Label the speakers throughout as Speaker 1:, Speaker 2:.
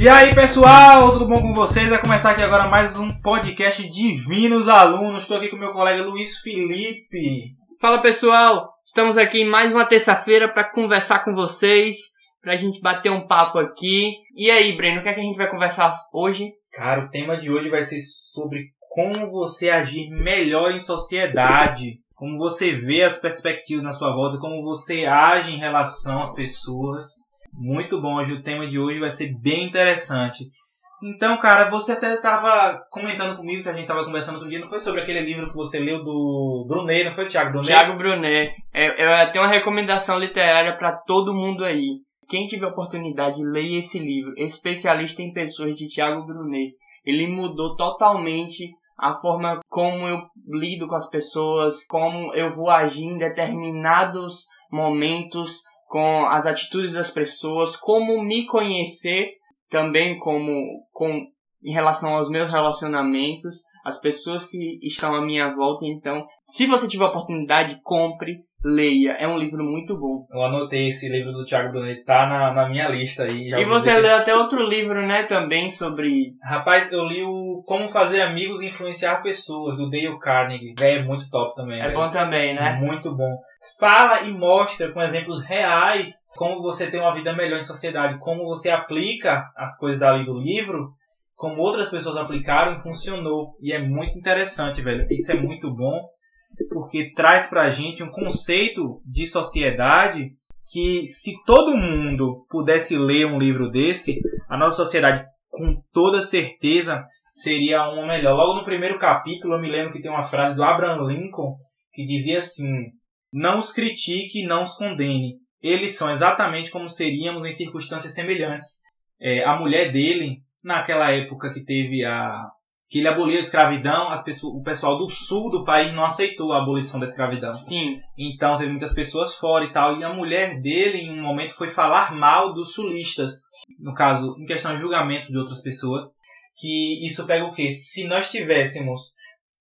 Speaker 1: E aí, pessoal, tudo bom com vocês? Vai começar aqui agora mais um podcast Divinos Alunos. Estou aqui com meu colega Luiz Felipe.
Speaker 2: Fala pessoal, estamos aqui em mais uma terça-feira para conversar com vocês, pra gente bater um papo aqui. E aí, Breno, o que é que a gente vai conversar hoje?
Speaker 1: Cara, o tema de hoje vai ser sobre como você agir melhor em sociedade. Como você vê as perspectivas na sua volta, como você age em relação às pessoas. Muito bom, hoje o tema de hoje vai ser bem interessante. Então, cara, você até estava comentando comigo que a gente estava conversando outro dia, não foi sobre aquele livro que você leu do Brunet, não foi o Thiago Brunet?
Speaker 2: Thiago Brunet. É, eu tenho uma recomendação literária para todo mundo aí. Quem tiver oportunidade, leia esse livro. Especialista em Pessoas, de Thiago Brunet. Ele mudou totalmente a forma como eu lido com as pessoas, como eu vou agir em determinados momentos com as atitudes das pessoas, como me conhecer também como com em relação aos meus relacionamentos, as pessoas que estão à minha volta, então, se você tiver oportunidade, compre, leia. É um livro muito bom.
Speaker 1: Eu anotei esse livro do Thiago Brunet, tá na, na minha lista aí.
Speaker 2: e você leu até outro livro, né, também sobre...
Speaker 1: Rapaz, eu li o Como Fazer Amigos e Influenciar Pessoas, do Dale Carnegie. É muito top também.
Speaker 2: É bom também, né?
Speaker 1: Muito bom. Fala e mostra com exemplos reais como você tem uma vida melhor em sociedade, como você aplica as coisas dali do livro como outras pessoas aplicaram e funcionou. E é muito interessante, velho. Isso é muito bom, porque traz pra gente um conceito de sociedade que, se todo mundo pudesse ler um livro desse, a nossa sociedade, com toda certeza, seria uma melhor. Logo no primeiro capítulo, eu me lembro que tem uma frase do Abraham Lincoln que dizia assim: Não os critique, não os condene. Eles são exatamente como seríamos em circunstâncias semelhantes. É, a mulher dele naquela época que teve a que ele aboliu a escravidão, as pessoas, o pessoal do sul do país não aceitou a abolição da escravidão.
Speaker 2: Sim.
Speaker 1: Então teve muitas pessoas fora e tal, e a mulher dele em um momento foi falar mal dos sulistas. No caso, em questão de julgamento de outras pessoas, que isso pega o quê? Se nós tivéssemos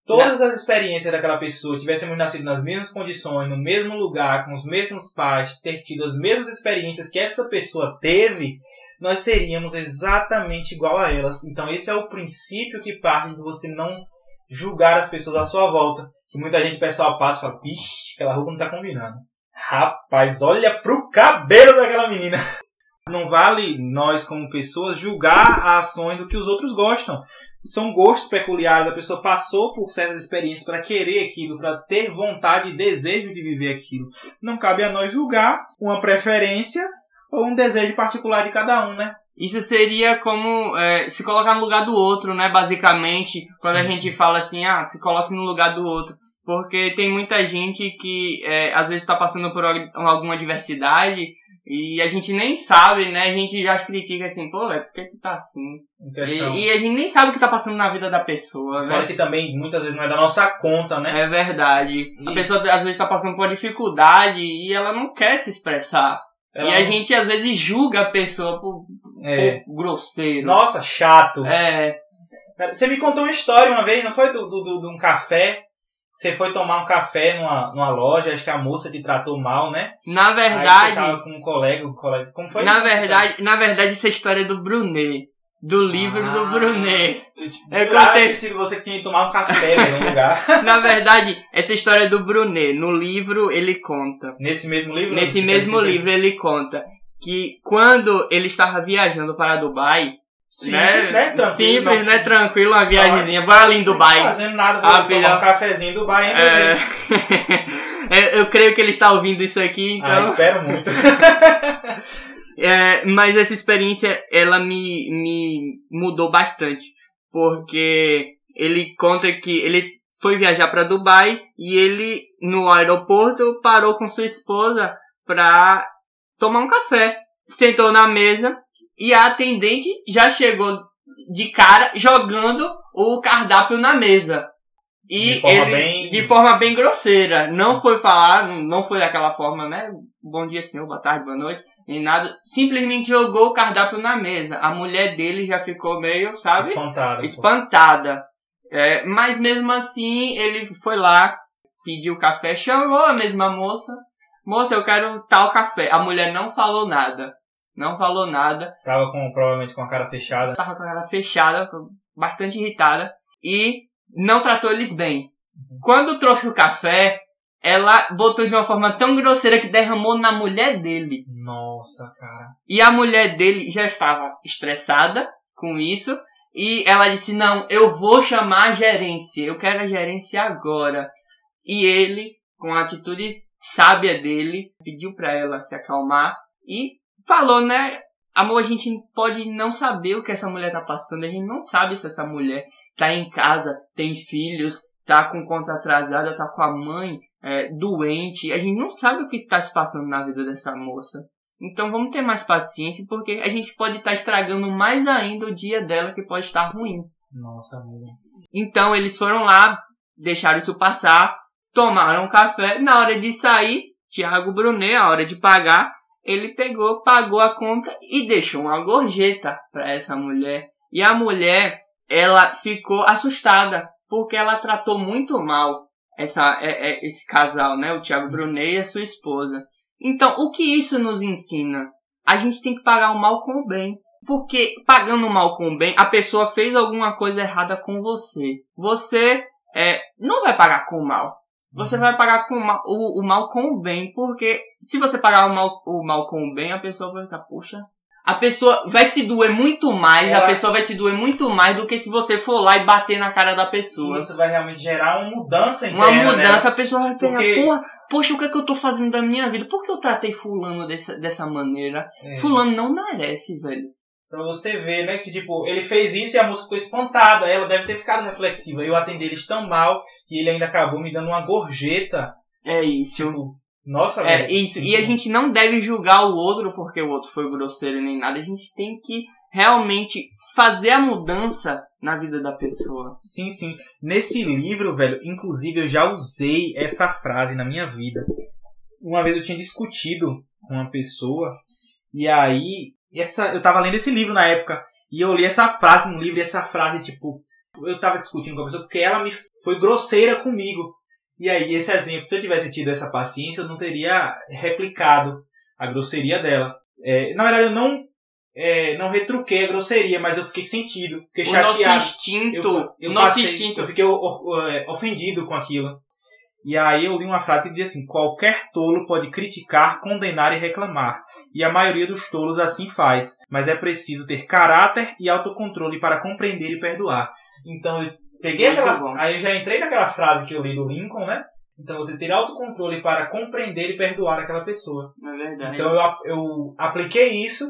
Speaker 1: todas as experiências daquela pessoa, tivéssemos nascido nas mesmas condições, no mesmo lugar, com os mesmos pais, ter tido as mesmas experiências que essa pessoa teve, nós seríamos exatamente igual a elas. Então esse é o princípio que parte de você não julgar as pessoas à sua volta. Que muita gente, pessoal, passa e fala, vixe, aquela roupa não tá combinando. Rapaz, olha pro cabelo daquela menina. Não vale nós, como pessoas, julgar as ações do que os outros gostam. São gostos peculiares. A pessoa passou por certas experiências para querer aquilo, para ter vontade e desejo de viver aquilo. Não cabe a nós julgar uma preferência ou um desejo particular de cada um, né?
Speaker 2: Isso seria como é, se colocar no lugar do outro, né? Basicamente, quando sim, a gente sim. fala assim, ah, se coloque no lugar do outro. Porque tem muita gente que é, às vezes está passando por alguma adversidade e a gente nem sabe, né? A gente já critica assim, pô, é porque tu tá assim. E, e, a gente nem sabe o que tá passando na vida da pessoa, né?
Speaker 1: que também muitas vezes não é da nossa conta, né?
Speaker 2: É verdade. E... A pessoa às vezes tá passando por dificuldade e ela não quer se expressar. Ela e a gente às vezes julga a pessoa por, é. por grosseiro.
Speaker 1: Nossa, chato.
Speaker 2: É.
Speaker 1: Você me contou uma história uma vez, não foi? Do, do, do, de um café. Você foi tomar um café numa, numa loja, acho que a moça te tratou mal, né?
Speaker 2: Na verdade. Aí você
Speaker 1: tava com um colega, um colega. Como foi?
Speaker 2: Na verdade, na verdade, essa história é do Brunet. Do livro ah, do Brunet.
Speaker 1: Eu contei se você tinha que tomar um café em um lugar.
Speaker 2: Na verdade, essa história é do Brunet, no livro ele conta.
Speaker 1: Nesse mesmo livro?
Speaker 2: Nesse mesmo livro ele conta que quando ele estava viajando para Dubai,
Speaker 1: Simples, né? né? Tranquilo.
Speaker 2: Simples, né? Tranquilo, uma viagemzinha. Bora ali em Dubai. Não
Speaker 1: fazendo nada, vou tomar um cafezinho em Dubai ainda.
Speaker 2: É... eu creio que ele está ouvindo isso aqui, então... Ah,
Speaker 1: espero muito.
Speaker 2: É, mas essa experiência, ela me, me mudou bastante. Porque ele conta que ele foi viajar para Dubai e ele, no aeroporto, parou com sua esposa pra tomar um café. Sentou na mesa e a atendente já chegou de cara jogando o cardápio na mesa. E
Speaker 1: de forma
Speaker 2: ele,
Speaker 1: bem...
Speaker 2: de forma bem grosseira. Não foi falar, não foi daquela forma, né? Bom dia, senhor, boa tarde, boa noite nem nada. Simplesmente jogou o cardápio na mesa. A mulher dele já ficou meio, sabe?
Speaker 1: Espantada.
Speaker 2: Espantada. É, mas mesmo assim, ele foi lá, pediu café, chamou a mesma moça. Moça, eu quero tal café. A mulher não falou nada. Não falou nada.
Speaker 1: Tava com, provavelmente com a cara fechada.
Speaker 2: Tava com a cara fechada, bastante irritada. E não tratou eles bem. Quando trouxe o café, ela botou de uma forma tão grosseira que derramou na mulher dele.
Speaker 1: Nossa, cara.
Speaker 2: E a mulher dele já estava estressada com isso. E ela disse: Não, eu vou chamar a gerência. Eu quero a gerência agora. E ele, com a atitude sábia dele, pediu para ela se acalmar e falou, né? Amor, a gente pode não saber o que essa mulher tá passando. A gente não sabe se essa mulher tá em casa, tem filhos, tá com conta atrasada, tá com a mãe é, doente. A gente não sabe o que está se passando na vida dessa moça. Então vamos ter mais paciência, porque a gente pode estar tá estragando mais ainda o dia dela, que pode estar ruim.
Speaker 1: Nossa, amiga.
Speaker 2: Então eles foram lá, deixaram isso passar, tomaram um café. Na hora de sair, Tiago Brunet, a hora de pagar, ele pegou, pagou a conta e deixou uma gorjeta para essa mulher. E a mulher, ela ficou assustada, porque ela tratou muito mal essa, é, é, esse casal, né? O Tiago Brunet e a sua esposa. Então, o que isso nos ensina? A gente tem que pagar o mal com o bem. Porque pagando o mal com o bem, a pessoa fez alguma coisa errada com você. Você é, não vai pagar com o mal. Você vai pagar com o mal, o, o, mal com o bem. Porque se você pagar o mal, o mal com o bem, a pessoa vai ficar, poxa, a pessoa vai se doer muito mais, Ela... a pessoa vai se doer muito mais do que se você for lá e bater na cara da pessoa.
Speaker 1: Isso vai realmente gerar uma mudança interna,
Speaker 2: Uma mudança, né? a pessoa vai pegar, Porque... porra, poxa, o que é que eu tô fazendo da minha vida? Por que eu tratei fulano dessa, dessa maneira? É. Fulano não merece, velho.
Speaker 1: Pra você ver, né, que tipo, ele fez isso e a moça ficou espantada. Ela deve ter ficado reflexiva. Eu atendi eles tão mal que ele ainda acabou me dando uma gorjeta.
Speaker 2: É isso.
Speaker 1: Tipo, nossa,
Speaker 2: É, velho. isso. E a gente não deve julgar o outro porque o outro foi grosseiro nem nada. A gente tem que realmente fazer a mudança na vida da pessoa.
Speaker 1: Sim, sim. Nesse livro, velho, inclusive eu já usei essa frase na minha vida. Uma vez eu tinha discutido com uma pessoa e aí essa eu tava lendo esse livro na época e eu li essa frase no livro e essa frase tipo eu tava discutindo com a pessoa porque ela me foi grosseira comigo. E aí, esse exemplo, se eu tivesse tido essa paciência, eu não teria replicado a grosseria dela. É, na verdade, eu não, é, não retruquei a grosseria, mas eu fiquei sentido, fiquei o chateado.
Speaker 2: Nosso instinto, eu, eu nosso passei, instinto.
Speaker 1: Eu fiquei é, ofendido com aquilo. E aí eu li uma frase que dizia assim: qualquer tolo pode criticar, condenar e reclamar, e a maioria dos tolos assim faz, mas é preciso ter caráter e autocontrole para compreender e perdoar. Então eu Peguei Muito aquela. Bom. Aí eu já entrei naquela frase que eu li do Lincoln, né? Então você ter autocontrole para compreender e perdoar aquela pessoa.
Speaker 2: É verdade.
Speaker 1: Então eu, eu apliquei isso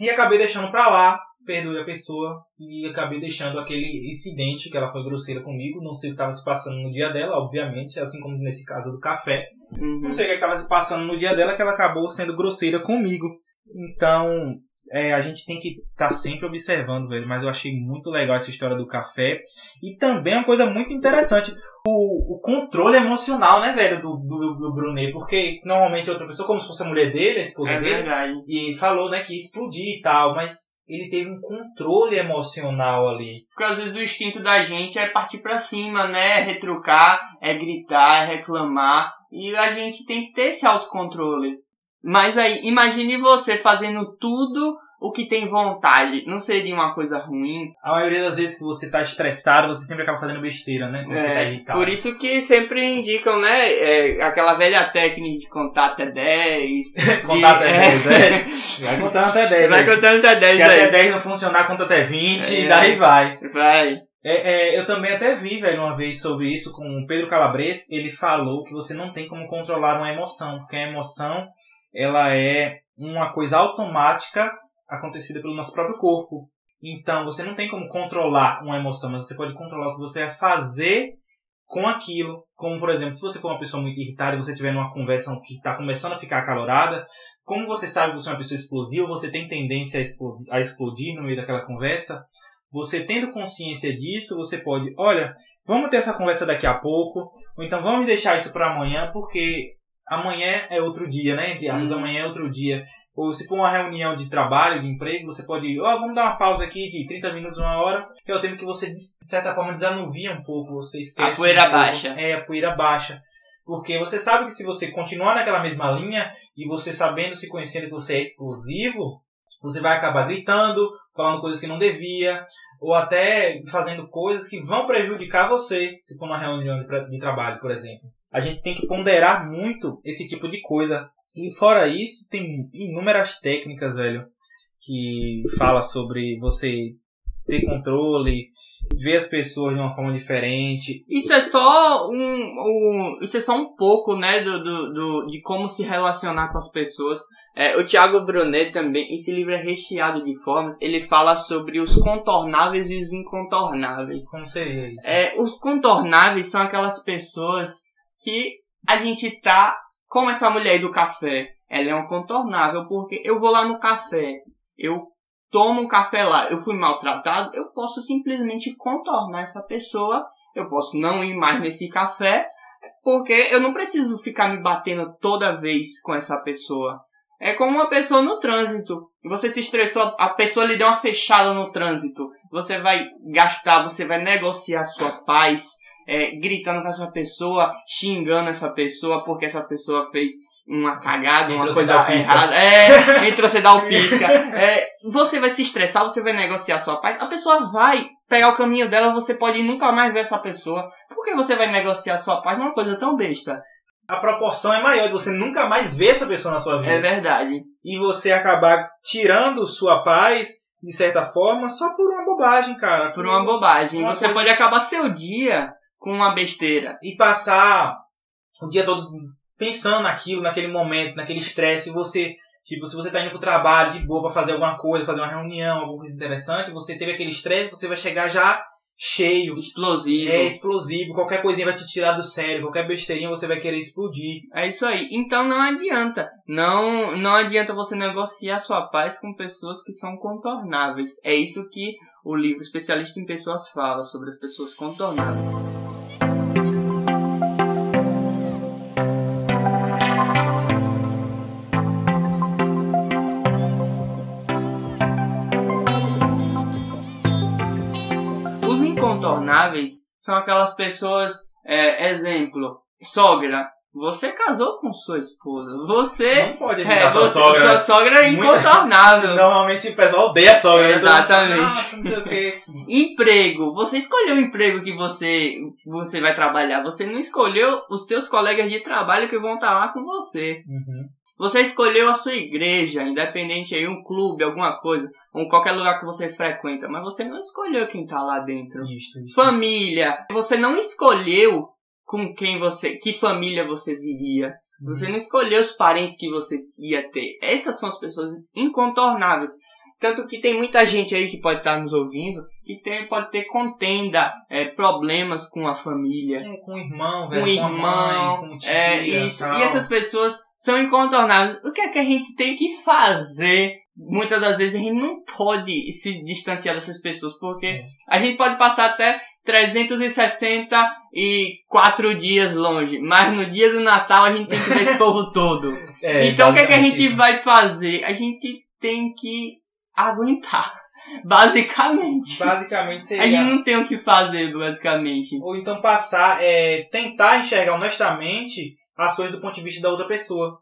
Speaker 1: e acabei deixando pra lá, perdoei a pessoa e acabei deixando aquele incidente que ela foi grosseira comigo. Não sei o que estava se passando no dia dela, obviamente, assim como nesse caso do café. Uhum. Não sei o que estava se passando no dia dela que ela acabou sendo grosseira comigo. Então, é, a gente tem que estar tá sempre observando, velho. Mas eu achei muito legal essa história do café. E também uma coisa muito interessante, o, o controle emocional, né, velho, do, do, do Brunet. Porque normalmente outra pessoa, como se fosse a mulher dele, a esposa
Speaker 2: é
Speaker 1: dele,
Speaker 2: verdade.
Speaker 1: e falou, né, que ia explodir e tal, mas ele teve um controle emocional ali.
Speaker 2: Porque às vezes o instinto da gente é partir para cima, né? É retrucar, é gritar, é reclamar. E a gente tem que ter esse autocontrole. Mas aí, imagine você fazendo tudo o que tem vontade. Não seria uma coisa ruim?
Speaker 1: A maioria das vezes que você tá estressado, você sempre acaba fazendo besteira, né? Quando é, você tá irritado.
Speaker 2: Por isso que sempre indicam, né? É, aquela velha técnica de contar até 10.
Speaker 1: contar até 10, é. é. Vai contando até 10.
Speaker 2: Vai contando até 10
Speaker 1: Se aí. até 10 não funcionar, conta até 20 é, e daí vai.
Speaker 2: Vai.
Speaker 1: É, é, eu também até vi, velho, uma vez sobre isso com o Pedro Calabres. Ele falou que você não tem como controlar uma emoção, porque a emoção ela é uma coisa automática acontecida pelo nosso próprio corpo. Então, você não tem como controlar uma emoção, mas você pode controlar o que você vai fazer com aquilo. Como, por exemplo, se você for uma pessoa muito irritada e você estiver numa conversa que está começando a ficar acalorada, como você sabe que você é uma pessoa explosiva, você tem tendência a explodir, a explodir no meio daquela conversa, você tendo consciência disso, você pode, olha, vamos ter essa conversa daqui a pouco, ou então vamos deixar isso para amanhã, porque amanhã é outro dia, né? Entre aspas, uhum. amanhã é outro dia. Ou se for uma reunião de trabalho, de emprego, você pode, ó, oh, vamos dar uma pausa aqui de 30 minutos, uma hora, que é o tempo que você, de certa forma, desanuvia um pouco, você esquece.
Speaker 2: A poeira
Speaker 1: um
Speaker 2: baixa.
Speaker 1: É, a poeira baixa. Porque você sabe que se você continuar naquela mesma linha, e você sabendo, se conhecendo que você é explosivo, você vai acabar gritando, falando coisas que não devia, ou até fazendo coisas que vão prejudicar você, se for uma reunião de trabalho, por exemplo. A gente tem que ponderar muito esse tipo de coisa. E fora isso, tem inúmeras técnicas, velho, que fala sobre você ter controle, ver as pessoas de uma forma diferente.
Speaker 2: Isso é só um, um isso é só um pouco, né, do, do, do, de como se relacionar com as pessoas. É, o Thiago Brunet também, esse livro é recheado de formas, ele fala sobre os contornáveis e os incontornáveis.
Speaker 1: Como seria isso?
Speaker 2: É, os contornáveis são aquelas pessoas que a gente tá, como essa mulher do café, ela é um contornável, porque eu vou lá no café, eu tomo um café lá, eu fui maltratado, eu posso simplesmente contornar essa pessoa, eu posso não ir mais nesse café, porque eu não preciso ficar me batendo toda vez com essa pessoa. É como uma pessoa no trânsito. Você se estressou, a pessoa lhe deu uma fechada no trânsito. Você vai gastar, você vai negociar sua paz, é, gritando com essa pessoa, xingando essa pessoa porque essa pessoa fez uma cagada, uma coisa errada. É, entrou você dar o pisca. É, você vai se estressar, você vai negociar sua paz. A pessoa vai pegar o caminho dela, você pode nunca mais ver essa pessoa. Por que você vai negociar sua paz numa coisa tão besta?
Speaker 1: A proporção é maior de você nunca mais ver essa pessoa na sua vida.
Speaker 2: É verdade.
Speaker 1: E você acabar tirando sua paz, de certa forma, só por uma bobagem, cara.
Speaker 2: Por uma bobagem. Uma você coisa... pode acabar seu dia com uma besteira.
Speaker 1: E passar o dia todo pensando naquilo, naquele momento, naquele estresse, você, tipo, se você tá indo pro trabalho de boa pra fazer alguma coisa, fazer uma reunião, alguma coisa interessante, você teve aquele estresse, você vai chegar já cheio.
Speaker 2: Explosivo.
Speaker 1: É, explosivo. Qualquer coisinha vai te tirar do sério, qualquer besteirinha você vai querer explodir.
Speaker 2: É isso aí. Então não adianta. Não, não adianta você negociar sua paz com pessoas que são contornáveis. É isso que o livro Especialista em Pessoas fala sobre as pessoas contornáveis. São aquelas pessoas, é, exemplo, sogra. Você casou com sua esposa. Você.
Speaker 1: Não pode é, sua você, sogra.
Speaker 2: Sua sogra é incontornável.
Speaker 1: Normalmente o pessoal odeia a sogra.
Speaker 2: Então, Exatamente.
Speaker 1: Então, não sei o quê.
Speaker 2: emprego. Você escolheu o emprego que você, você vai trabalhar. Você não escolheu os seus colegas de trabalho que vão estar lá com você.
Speaker 1: Uhum.
Speaker 2: Você escolheu a sua igreja, independente aí, um clube, alguma coisa, ou qualquer lugar que você frequenta, mas você não escolheu quem tá lá dentro.
Speaker 1: Isso, isso.
Speaker 2: Família, você não escolheu com quem você, que família você viria. Uhum. Você não escolheu os parentes que você ia ter. Essas são as pessoas incontornáveis. Tanto que tem muita gente aí que pode estar nos ouvindo e tem, pode ter contenda, é, problemas com a família.
Speaker 1: É, com o irmão, velho,
Speaker 2: com, o irmão,
Speaker 1: mãe, com tia,
Speaker 2: é, isso. E essas pessoas são incontornáveis. O que é que a gente tem que fazer? Muitas das vezes a gente não pode se distanciar dessas pessoas, porque é. a gente pode passar até 364 dias longe, mas no dia do Natal a gente tem que ver esse povo todo. É, então o que é que a gente vai fazer? A gente tem que aguentar. Basicamente.
Speaker 1: Basicamente seria.
Speaker 2: A gente não tem o que fazer, basicamente.
Speaker 1: Ou então passar, é, tentar enxergar honestamente as coisas do ponto de vista da outra pessoa.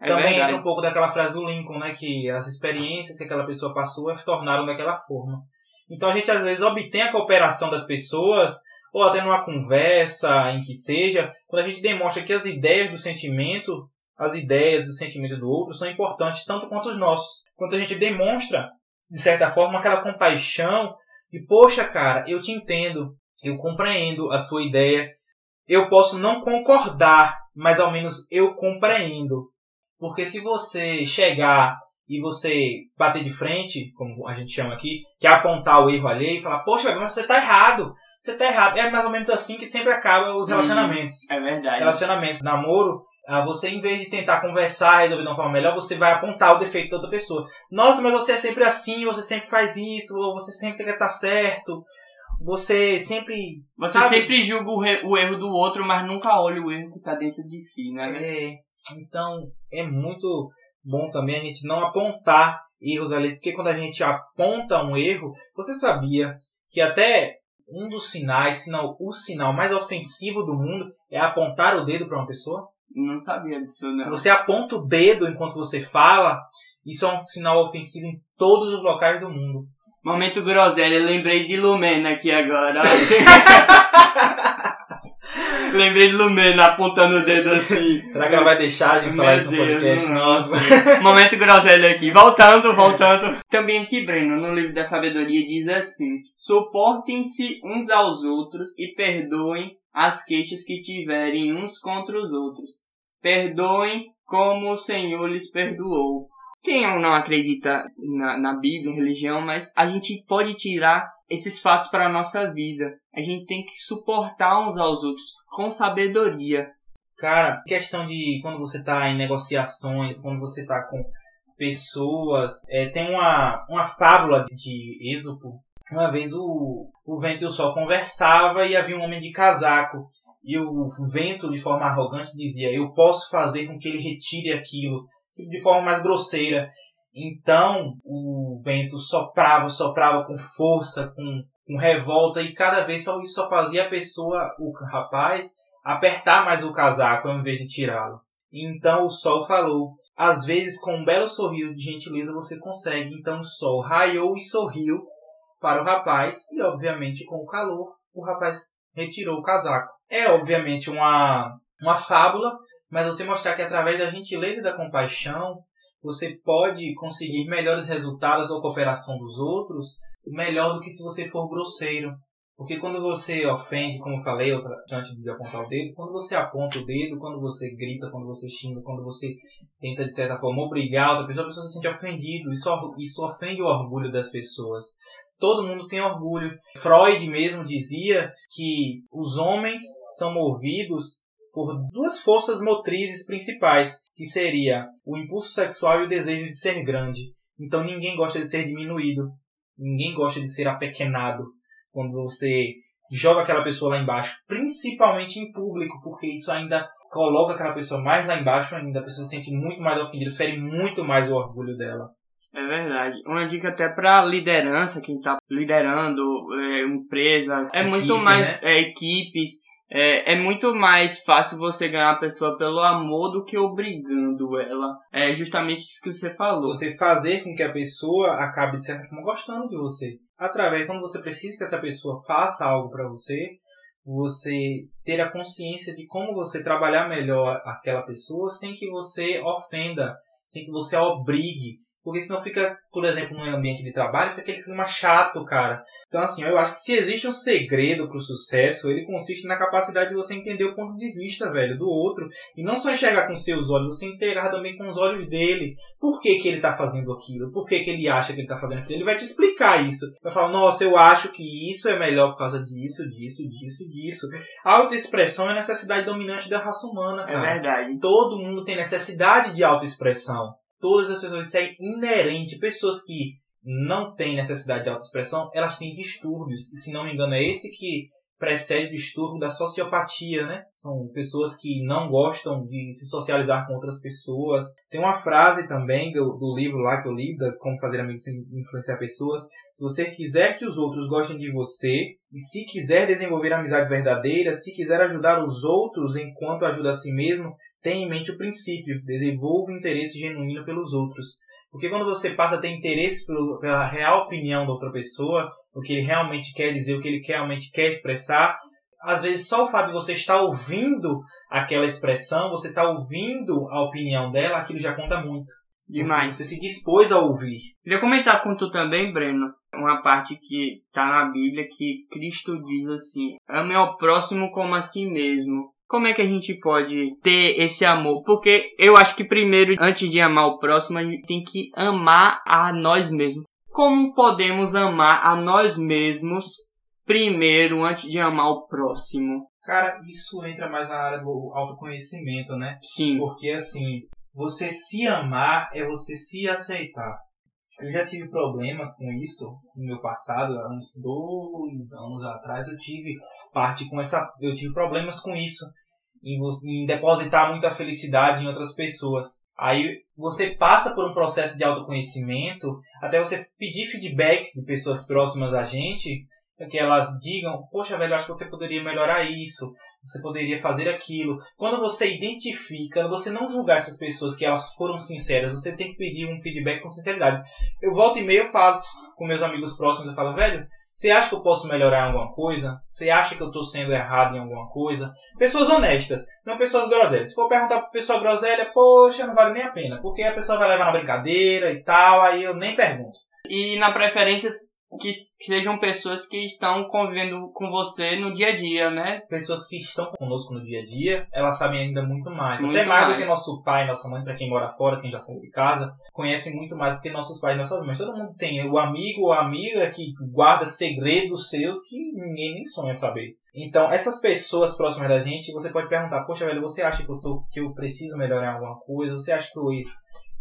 Speaker 1: É Também verdade. entra um pouco daquela frase do Lincoln, né? Que as experiências que aquela pessoa passou as tornaram daquela forma. Então a gente às vezes obtém a cooperação das pessoas, ou até numa conversa, em que seja, quando a gente demonstra que as ideias do sentimento, as ideias do sentimento do outro são importantes tanto quanto os nossos quando a gente demonstra, de certa forma, aquela compaixão e, poxa, cara, eu te entendo, eu compreendo a sua ideia, eu posso não concordar, mas ao menos eu compreendo. Porque se você chegar e você bater de frente, como a gente chama aqui, que é apontar o erro alheio e falar, poxa, mas você tá errado, você tá errado. É mais ou menos assim que sempre acaba os relacionamentos.
Speaker 2: Hum, é verdade.
Speaker 1: Relacionamentos, namoro, ah, você, em vez de tentar conversar, resolver de uma forma melhor, você vai apontar o defeito da outra pessoa. Nossa, mas você é sempre assim, você sempre faz isso, ou você sempre quer estar certo. Você sempre.
Speaker 2: Você sabe? sempre julga o, o, erro do outro, mas nunca olha o erro que está dentro de si, né?
Speaker 1: É. Então, é muito bom também a gente não apontar erros ali, porque quando a gente aponta um erro, você sabia que até um dos sinais, não o sinal mais ofensivo do mundo, é apontar o dedo para uma pessoa?
Speaker 2: Não sabia disso, não.
Speaker 1: Se você aponta o dedo enquanto você fala, isso é um sinal ofensivo em todos os locais do mundo.
Speaker 2: Momento groselha, lembrei de Lumena aqui agora. lembrei de Lumena apontando o dedo assim.
Speaker 1: Será que ela vai deixar a gente falar isso no podcast?
Speaker 2: nossa. Momento groselha aqui. Voltando, voltando. Também aqui, Breno, no livro da sabedoria diz assim: Suportem-se uns aos outros e perdoem as queixas que tiverem uns contra os outros. Perdoem como o Senhor lhes perdoou. Quem não acredita na, na Bíblia, em religião, mas a gente pode tirar esses fatos para a nossa vida. A gente tem que suportar uns aos outros com sabedoria.
Speaker 1: Cara, questão de quando você tá em negociações, quando você tá com pessoas. é, tem uma, uma fábula de Êxopo. Uma vez o, o vento e o sol conversava e havia um homem de casaco. E o vento, de forma arrogante, dizia: Eu posso fazer com que ele retire aquilo. De forma mais grosseira. Então o vento soprava, soprava com força, com, com revolta, e cada vez só, isso só fazia a pessoa, o rapaz, apertar mais o casaco ao invés de tirá-lo. Então o sol falou: Às vezes, com um belo sorriso de gentileza, você consegue. Então o sol raiou e sorriu para o rapaz, e obviamente com o calor, o rapaz retirou o casaco. É obviamente uma, uma fábula, mas você mostrar que através da gentileza e da compaixão, você pode conseguir melhores resultados ou cooperação dos outros, melhor do que se você for grosseiro. Porque quando você ofende, como eu falei antes de apontar o dedo, quando você aponta o dedo, quando você grita, quando você xinga, quando você tenta de certa forma obrigar outra pessoa, a pessoa se sente ofendido. Isso, isso ofende o orgulho das pessoas. Todo mundo tem orgulho. Freud mesmo dizia que os homens são movidos por duas forças motrizes principais, que seria o impulso sexual e o desejo de ser grande. Então ninguém gosta de ser diminuído, ninguém gosta de ser apequenado quando você joga aquela pessoa lá embaixo, principalmente em público, porque isso ainda coloca aquela pessoa mais lá embaixo ainda, a pessoa se sente muito mais ofendida, fere muito mais o orgulho dela.
Speaker 2: É verdade. Uma dica até pra liderança, quem tá liderando é, empresa, é
Speaker 1: Equipe,
Speaker 2: muito mais
Speaker 1: né?
Speaker 2: é, equipes. É, é muito mais fácil você ganhar a pessoa pelo amor do que obrigando ela. É justamente isso que você falou.
Speaker 1: Você fazer com que a pessoa acabe, de certa forma, gostando de você. Através, quando você precisa que essa pessoa faça algo para você, você ter a consciência de como você trabalhar melhor aquela pessoa sem que você ofenda, sem que você a obrigue. Porque senão fica, por exemplo, num ambiente de trabalho, fica aquele clima chato, cara. Então, assim, eu acho que se existe um segredo pro sucesso, ele consiste na capacidade de você entender o ponto de vista, velho, do outro. E não só enxergar com seus olhos, você enxergar também com os olhos dele. Por que, que ele tá fazendo aquilo? Por que, que ele acha que ele tá fazendo aquilo? Ele vai te explicar isso. Vai falar, nossa, eu acho que isso é melhor por causa disso, disso, disso, disso. A autoexpressão é a necessidade dominante da raça humana,
Speaker 2: É
Speaker 1: cara.
Speaker 2: verdade.
Speaker 1: Todo mundo tem necessidade de autoexpressão. Todas as pessoas, isso é inerente. Pessoas que não têm necessidade de autoexpressão, elas têm distúrbios. E se não me engano, é esse que precede o distúrbio da sociopatia, né? São pessoas que não gostam de se socializar com outras pessoas. Tem uma frase também do, do livro lá que eu li, da Como Fazer Amigos Sem Influenciar Pessoas. Se você quiser que os outros gostem de você, e se quiser desenvolver amizades verdadeiras, se quiser ajudar os outros enquanto ajuda a si mesmo, tenha em mente o princípio, desenvolva um interesse genuíno pelos outros. Porque quando você passa a ter interesse pelo- pela real opinião da outra pessoa, o que ele realmente quer dizer, o que ele realmente quer expressar, às vezes só o fato de você estar ouvindo aquela expressão, você está ouvindo a opinião dela, aquilo já conta muito.
Speaker 2: Demais.
Speaker 1: Você se dispôs a ouvir.
Speaker 2: Queria comentar com tu também, Breno, uma parte que tá na Bíblia que Cristo diz assim: ame ao próximo como a si mesmo. Como é que a gente pode ter esse amor? Porque eu acho que primeiro, antes de amar o próximo, a gente tem que amar a nós mesmos. Como podemos amar a nós mesmos primeiro, antes de amar o próximo?
Speaker 1: Cara, isso entra mais na área do autoconhecimento, né?
Speaker 2: Sim.
Speaker 1: Porque assim, você se amar é você se aceitar. Eu já tive problemas com isso no meu passado, há uns dois anos atrás eu tive parte com essa. Eu tive problemas com isso. Em, em depositar muita felicidade em outras pessoas. Aí você passa por um processo de autoconhecimento, até você pedir feedbacks de pessoas próximas a gente, que elas digam, poxa velho, acho que você poderia melhorar isso. você poderia fazer aquilo. Quando você identifica, você não julgar essas pessoas que elas foram sinceras, você tem que pedir um feedback com sinceridade. Eu volto e meio, falo com meus amigos próximos, eu falo, velho, você acha que eu posso melhorar em alguma coisa? Você acha que eu estou sendo errado em alguma coisa? Pessoas honestas, não pessoas groselhas. Se for perguntar para pessoa groselha, poxa, não vale nem a pena. Porque a pessoa vai levar na brincadeira e tal, aí eu nem pergunto.
Speaker 2: E na preferência que sejam pessoas que estão convivendo com você no dia a dia, né?
Speaker 1: Pessoas que estão conosco no dia a dia, elas sabem ainda muito mais.
Speaker 2: Muito
Speaker 1: Até mais,
Speaker 2: mais.
Speaker 1: do que nosso pai, nossa mãe, para quem mora fora, quem já saiu de casa, conhecem muito mais do que nossos pais e nossas mães. Todo mundo tem o amigo ou amiga que guarda segredos seus que ninguém nem sonha saber. Então, essas pessoas próximas da gente, você pode perguntar, poxa, velho, você acha que eu, tô, que eu preciso melhorar alguma coisa? Você acha que eu,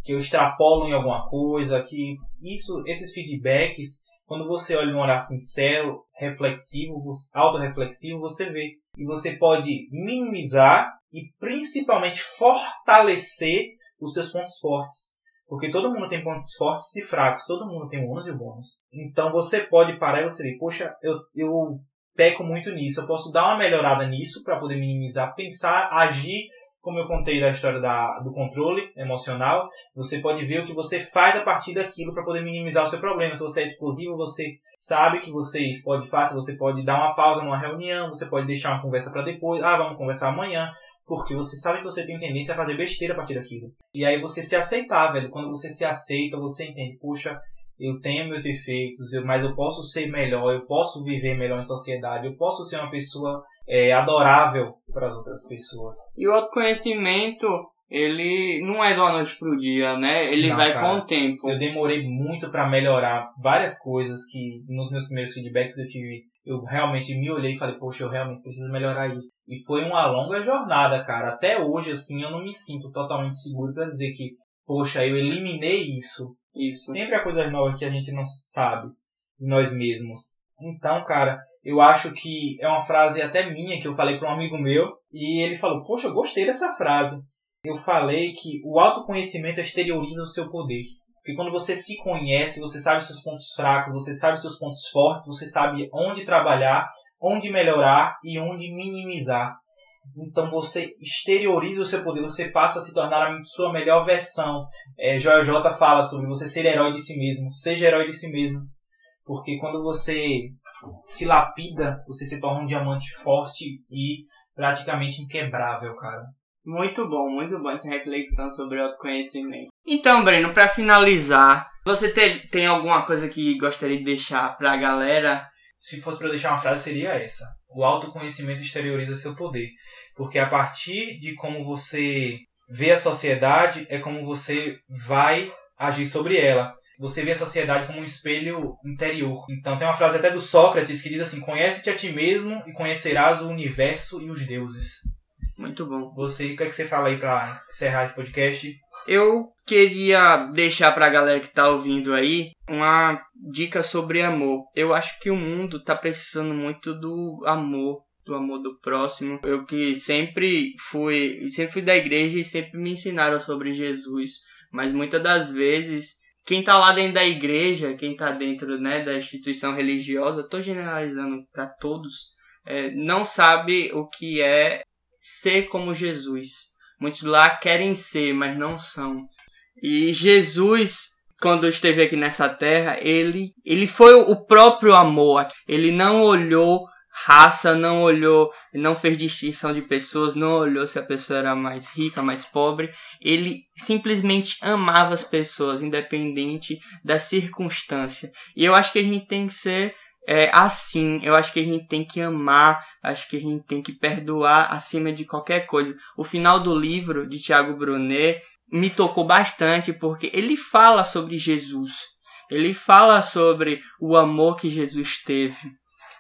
Speaker 1: que eu extrapolo em alguma coisa? Que isso, esses feedbacks quando você olha um olhar sincero, reflexivo, autorreflexivo, você vê. E você pode minimizar e principalmente fortalecer os seus pontos fortes. Porque todo mundo tem pontos fortes e fracos, todo mundo tem bônus e bônus. Então você pode parar e você ver, poxa, eu, eu peco muito nisso, eu posso dar uma melhorada nisso para poder minimizar, pensar, agir como eu contei da história da, do controle emocional, você pode ver o que você faz a partir daquilo para poder minimizar o seu problema. Se você é explosivo, você sabe que você pode fazer, você pode dar uma pausa numa reunião, você pode deixar uma conversa para depois, ah, vamos conversar amanhã, porque você sabe que você tem tendência a fazer besteira a partir daquilo. E aí você se aceitar, velho. Quando você se aceita, você entende, puxa, eu tenho meus defeitos, eu, mas eu posso ser melhor, eu posso viver melhor em sociedade, eu posso ser uma pessoa é, adorável para as outras pessoas.
Speaker 2: E o autoconhecimento, ele não é de uma noite pro dia, né? Ele
Speaker 1: Não,
Speaker 2: vai
Speaker 1: cara.
Speaker 2: com o tempo.
Speaker 1: Eu demorei muito para melhorar várias coisas que nos meus primeiros feedbacks eu tive. Eu realmente me olhei e falei, poxa, eu realmente preciso melhorar isso. E foi uma longa jornada, cara. Até hoje, assim, eu não me sinto totalmente seguro para dizer que, poxa, eu eliminei isso.
Speaker 2: Isso.
Speaker 1: Sempre há coisas novas que a gente não sabe nós mesmos. Então, cara, eu acho que é uma frase até minha que eu falei para um amigo meu e ele falou: Poxa, eu gostei dessa frase. Eu falei que o autoconhecimento exterioriza o seu poder. Porque quando você se conhece, você sabe seus pontos fracos, você sabe seus pontos fortes, você sabe onde trabalhar, onde melhorar e onde minimizar. Então você exterioriza o seu poder, você passa a se tornar a sua melhor versão. É, Joel J fala sobre você ser herói de si mesmo. Seja herói de si mesmo. Porque quando você se lapida, você se torna um diamante forte e praticamente inquebrável, cara.
Speaker 2: Muito bom, muito bom essa reflexão sobre autoconhecimento. Então, Breno, para finalizar, você te- tem alguma coisa que gostaria de deixar pra galera?
Speaker 1: Se fosse para eu deixar uma frase, seria essa. O autoconhecimento exterioriza seu poder. Porque a partir de como você vê a sociedade, é como você vai agir sobre ela. Você vê a sociedade como um espelho interior. Então tem uma frase até do Sócrates que diz assim: Conhece-te a ti mesmo e conhecerás o universo e os deuses.
Speaker 2: Muito bom.
Speaker 1: Você, o que é que você fala aí para encerrar esse podcast?
Speaker 2: Eu queria deixar pra galera que tá ouvindo aí uma dica sobre amor. Eu acho que o mundo tá precisando muito do amor, do amor do próximo. Eu que sempre fui, sempre fui da igreja e sempre me ensinaram sobre Jesus, mas muitas das vezes quem tá lá dentro da igreja, quem tá dentro, né, da instituição religiosa, tô generalizando pra todos, é, não sabe o que é ser como Jesus. Muitos lá querem ser, mas não são. E Jesus, quando esteve aqui nessa terra, ele, ele foi o próprio amor. Ele não olhou raça, não olhou, não fez distinção de pessoas, não olhou se a pessoa era mais rica, mais pobre. Ele simplesmente amava as pessoas, independente da circunstância. E eu acho que a gente tem que ser é, assim. Eu acho que a gente tem que amar, acho que a gente tem que perdoar acima de qualquer coisa. O final do livro de Tiago Brunet me tocou bastante porque ele fala sobre Jesus. Ele fala sobre o amor que Jesus teve.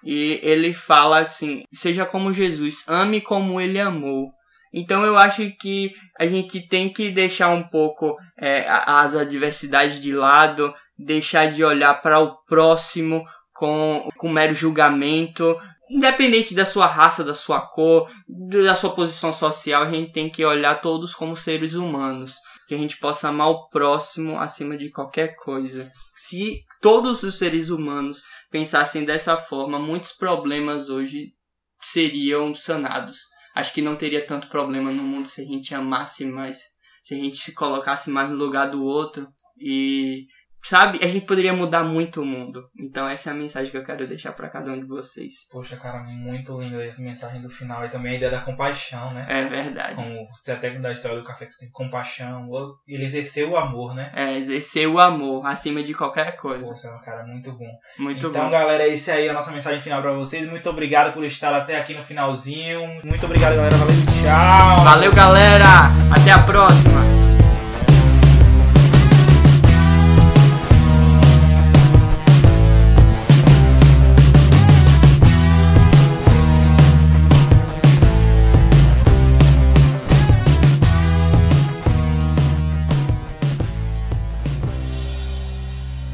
Speaker 2: E ele fala assim: seja como Jesus, ame como ele amou. Então eu acho que a gente tem que deixar um pouco é, as adversidades de lado, deixar de olhar para o próximo com, com mero julgamento. Independente da sua raça, da sua cor, da sua posição social, a gente tem que olhar todos como seres humanos. Que a gente possa amar o próximo acima de qualquer coisa. Se todos os seres humanos pensassem dessa forma, muitos problemas hoje seriam sanados. Acho que não teria tanto problema no mundo se a gente amasse mais, se a gente se colocasse mais no lugar do outro e sabe, a gente poderia mudar muito o mundo. Então essa é a mensagem que eu quero deixar para cada um de vocês.
Speaker 1: Poxa, cara, muito linda a mensagem do final e também a ideia da compaixão, né?
Speaker 2: É verdade.
Speaker 1: Como você até da história do café que você tem compaixão, ele exerceu o amor, né?
Speaker 2: É, exercer o amor acima de qualquer coisa.
Speaker 1: Poxa, cara, muito bom.
Speaker 2: Muito
Speaker 1: então,
Speaker 2: bom.
Speaker 1: galera, esse aí é a nossa mensagem final para vocês. Muito obrigado por estar até aqui no finalzinho. Muito obrigado, galera. Valeu, tchau.
Speaker 2: Valeu, galera. Até a próxima.